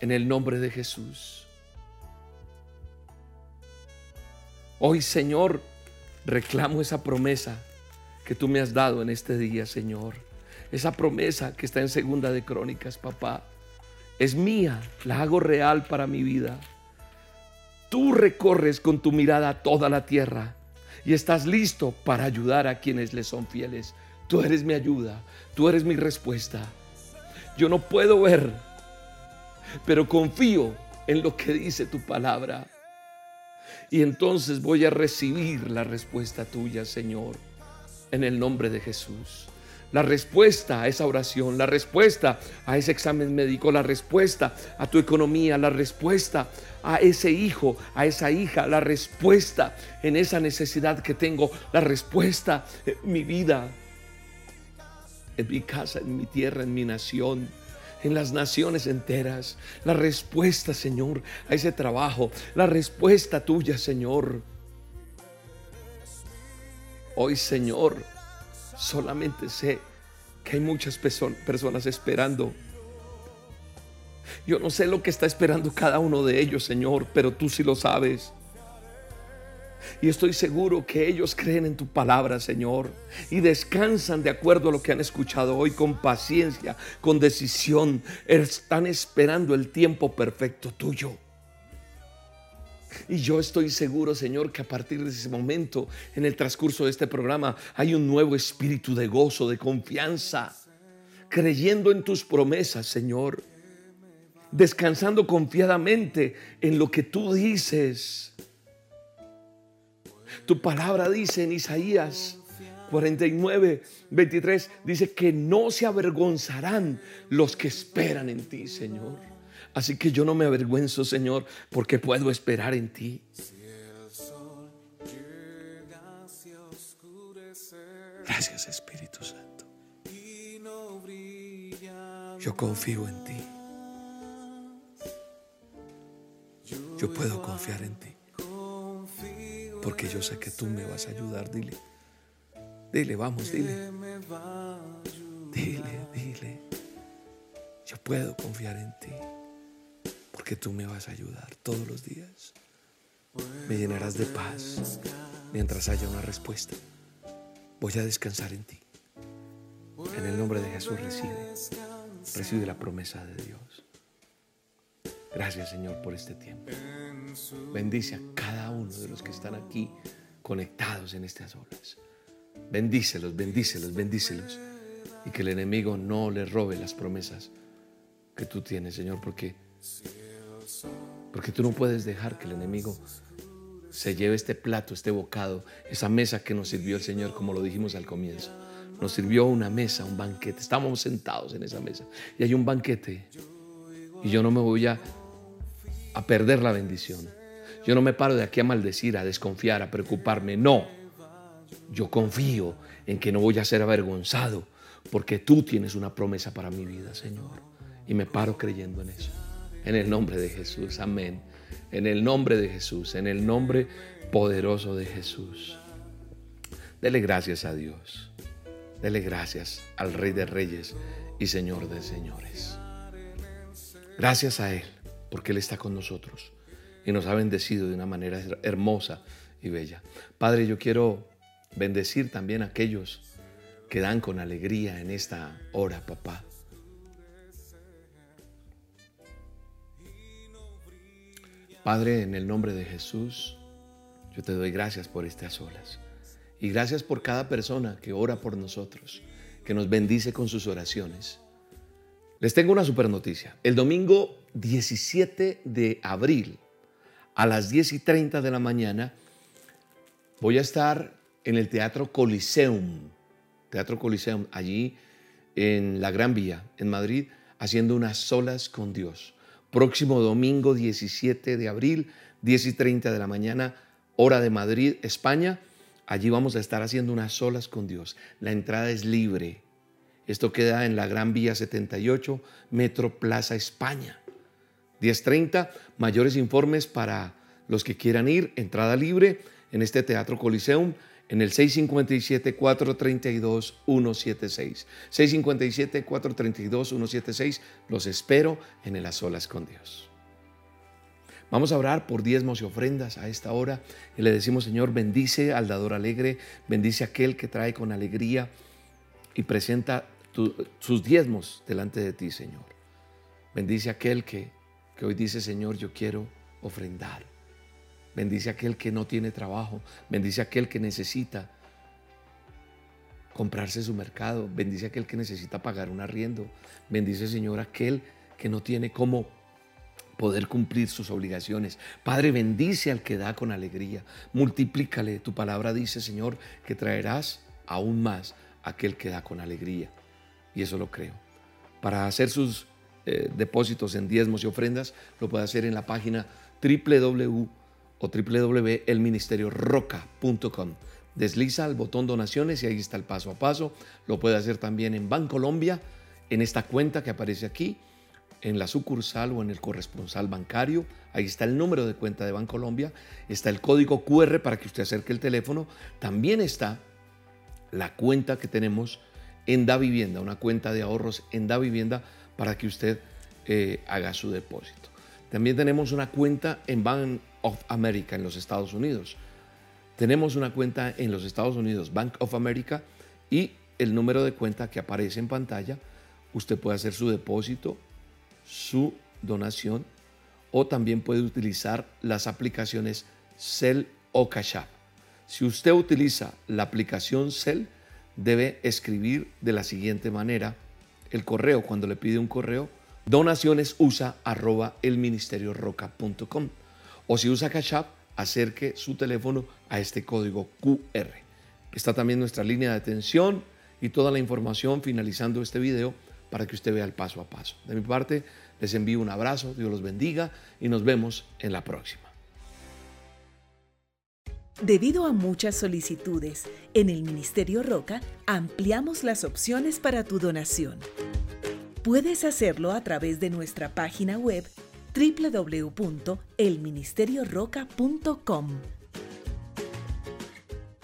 En el nombre de Jesús. Hoy, Señor, reclamo esa promesa que tú me has dado en este día, Señor. Esa promesa que está en segunda de Crónicas, papá, es mía, la hago real para mi vida. Tú recorres con tu mirada toda la tierra y estás listo para ayudar a quienes le son fieles. Tú eres mi ayuda, tú eres mi respuesta. Yo no puedo ver, pero confío en lo que dice tu palabra. Y entonces voy a recibir la respuesta tuya, Señor, en el nombre de Jesús. La respuesta a esa oración, la respuesta a ese examen médico, la respuesta a tu economía, la respuesta a ese hijo, a esa hija, la respuesta en esa necesidad que tengo, la respuesta en mi vida, en mi casa, en mi tierra, en mi nación en las naciones enteras. La respuesta, Señor, a ese trabajo. La respuesta tuya, Señor. Hoy, Señor, Solamente sé que hay muchas personas esperando. Yo no sé lo que está esperando cada uno de ellos, Señor, pero tú sí lo sabes. Y estoy seguro que ellos creen en tu palabra, Señor, y descansan de acuerdo a lo que han escuchado hoy con paciencia, con decisión. Están esperando el tiempo perfecto tuyo. Y yo estoy seguro, Señor, que a partir de ese momento, en el transcurso de este programa, hay un nuevo espíritu de gozo, de confianza, creyendo en tus promesas, Señor, descansando confiadamente en lo que tú dices. Tu palabra dice en Isaías 49, 23, dice que no se avergonzarán los que esperan en ti, Señor. Así que yo no me avergüenzo, Señor, porque puedo esperar en ti. Gracias, Espíritu Santo. Yo confío en ti. Yo puedo confiar en ti. Porque yo sé que tú me vas a ayudar. Dile. Dile, vamos, dile. Dile, dile. Yo puedo confiar en ti porque tú me vas a ayudar todos los días. Me llenarás de paz mientras haya una respuesta. Voy a descansar en ti. En el nombre de Jesús recibe, recibe la promesa de Dios. Gracias Señor por este tiempo. Bendice a cada uno de los que están aquí conectados en estas olas. Bendícelos, bendícelos, bendícelos. Y que el enemigo no le robe las promesas que tú tienes, Señor, porque, porque tú no puedes dejar que el enemigo se lleve este plato, este bocado, esa mesa que nos sirvió el Señor, como lo dijimos al comienzo. Nos sirvió una mesa, un banquete. Estábamos sentados en esa mesa y hay un banquete. Y yo no me voy a, perder la bendición. Yo no me paro de aquí a maldecir, a desconfiar, a preocuparme. No. Yo confío en que no voy a ser avergonzado porque tú tienes una promesa para mi vida, Señor. Y me paro creyendo en eso. En el nombre de Jesús. Amén. En el nombre de Jesús. En el nombre poderoso de Jesús. Dele gracias a Dios. Dele gracias al Rey de Reyes y Señor de Señores. Gracias a Él, porque Él está con nosotros y nos ha bendecido de una manera hermosa y bella. Padre, yo quiero bendecir también a aquellos que dan con alegría en esta hora, papá. Padre, en el nombre de Jesús, yo te doy gracias por estas olas. Y gracias por cada persona que ora por nosotros, que nos bendice con sus oraciones. Les tengo una super noticia. El domingo 17 de abril a las 10 y 30 de la mañana voy a estar en el Teatro Coliseum, Teatro Coliseum, allí en la Gran Vía, en Madrid, haciendo unas solas con Dios. Próximo domingo 17 de abril, 10 y 30 de la mañana, hora de Madrid, España. Allí vamos a estar haciendo unas solas con Dios. La entrada es libre. Esto queda en la Gran Vía 78, Metro Plaza España. 10.30, mayores informes para los que quieran ir, entrada libre en este Teatro Coliseum en el 657-432-176. 657-432-176. Los espero en el A Solas con Dios. Vamos a orar por diezmos y ofrendas a esta hora y le decimos, Señor, bendice al dador alegre, bendice aquel que trae con alegría y presenta sus diezmos delante de ti, Señor. Bendice aquel que, que hoy dice, Señor, yo quiero ofrendar. Bendice aquel que no tiene trabajo. Bendice aquel que necesita comprarse su mercado. Bendice aquel que necesita pagar un arriendo. Bendice, Señor, aquel que no tiene cómo poder cumplir sus obligaciones. Padre, bendice al que da con alegría. Multiplícale. Tu palabra dice, Señor, que traerás aún más aquel que da con alegría. Y eso lo creo. Para hacer sus eh, depósitos en diezmos y ofrendas, lo puede hacer en la página www o. Desliza el botón donaciones y ahí está el paso a paso. Lo puede hacer también en Bancolombia, en esta cuenta que aparece aquí en la sucursal o en el corresponsal bancario. Ahí está el número de cuenta de Bancolombia, está el código QR para que usted acerque el teléfono. También está la cuenta que tenemos en Da Vivienda, una cuenta de ahorros en Da Vivienda para que usted eh, haga su depósito. También tenemos una cuenta en Bank of America en los Estados Unidos. Tenemos una cuenta en los Estados Unidos, Bank of America, y el número de cuenta que aparece en pantalla, usted puede hacer su depósito su donación o también puede utilizar las aplicaciones Cell o Cash App. Si usted utiliza la aplicación Cell, debe escribir de la siguiente manera el correo. Cuando le pide un correo, donaciones usa arroba elministerioroca.com. O si usa Cash acerque su teléfono a este código QR. Está también nuestra línea de atención y toda la información finalizando este video para que usted vea el paso a paso. De mi parte, les envío un abrazo, Dios los bendiga y nos vemos en la próxima. Debido a muchas solicitudes, en el Ministerio Roca ampliamos las opciones para tu donación. Puedes hacerlo a través de nuestra página web www.elministerioroca.com.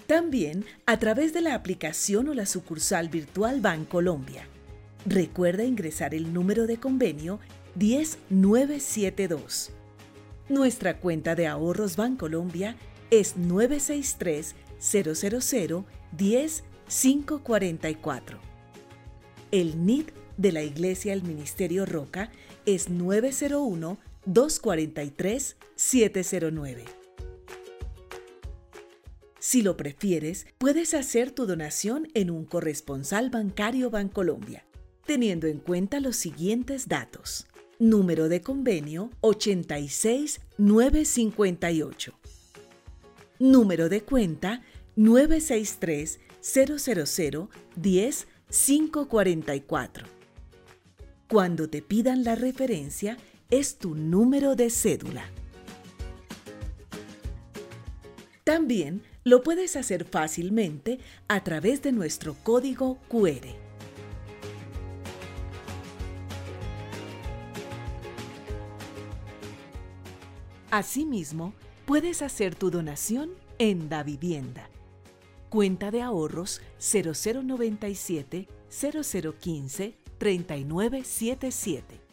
También a través de la aplicación o la sucursal virtual Bancolombia. Recuerda ingresar el número de convenio 10972. Nuestra cuenta de ahorros Bancolombia es 963 000 10544. El NID de la Iglesia del Ministerio Roca es 901 243-709. Si lo prefieres, puedes hacer tu donación en un corresponsal bancario Bancolombia, teniendo en cuenta los siguientes datos. Número de convenio 86958. Número de cuenta 963 000 10 544. Cuando te pidan la referencia, es tu número de cédula. También lo puedes hacer fácilmente a través de nuestro código QR. Asimismo, puedes hacer tu donación en Da Vivienda. Cuenta de ahorros 0097 0015 3977.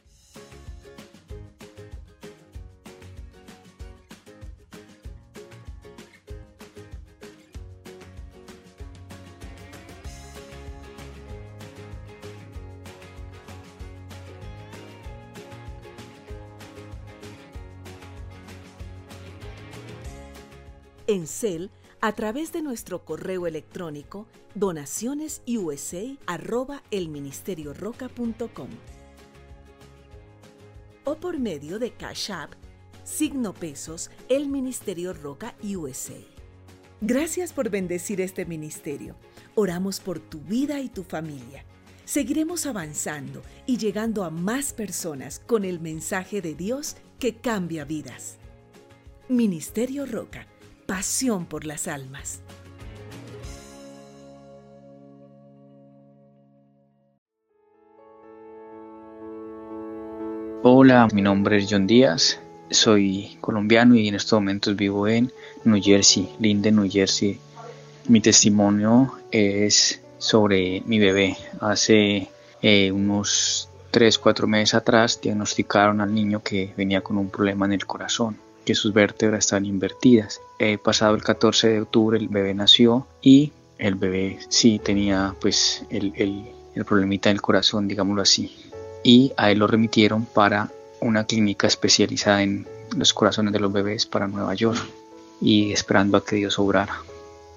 A través de nuestro correo electrónico donacionesusa@elministerioroca.com o por medio de Cash App, signo pesos, el Ministerio Roca USA. Gracias por bendecir este ministerio. Oramos por tu vida y tu familia. Seguiremos avanzando y llegando a más personas con el mensaje de Dios que cambia vidas. Ministerio Roca, pasión por las almas. Hola, mi nombre es John Díaz, soy colombiano y en estos momentos vivo en New Jersey, Linden, New Jersey. Mi testimonio es sobre mi bebé. Hace eh, unos 3, 4 meses atrás diagnosticaron al niño que venía con un problema en el corazón, que sus vértebras están invertidas. Eh, pasado el 14 de octubre el bebé nació y el bebé sí tenía pues el, el, el problemita del corazón, digámoslo así y a él lo remitieron para una clínica especializada en los corazones de los bebés para Nueva York y esperando a que Dios obrara.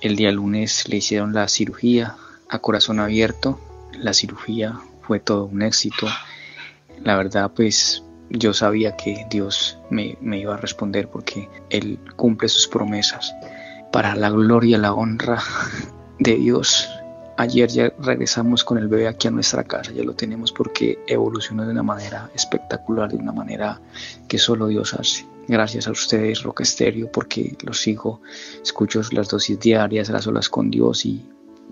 El día lunes le hicieron la cirugía a corazón abierto. La cirugía fue todo un éxito. La verdad pues yo sabía que Dios me, me iba a responder porque Él cumple sus promesas. Para la gloria la honra de Dios Ayer ya regresamos con el bebé aquí a nuestra casa, ya lo tenemos porque evolucionó de una manera espectacular, de una manera que solo Dios hace. Gracias a ustedes, Roca Estéreo, porque los sigo, escucho las dosis diarias, las olas con Dios y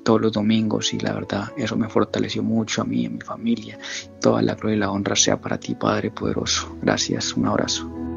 todos los domingos y la verdad eso me fortaleció mucho a mí y a mi familia. Toda la gloria y la honra sea para ti, Padre poderoso. Gracias, un abrazo.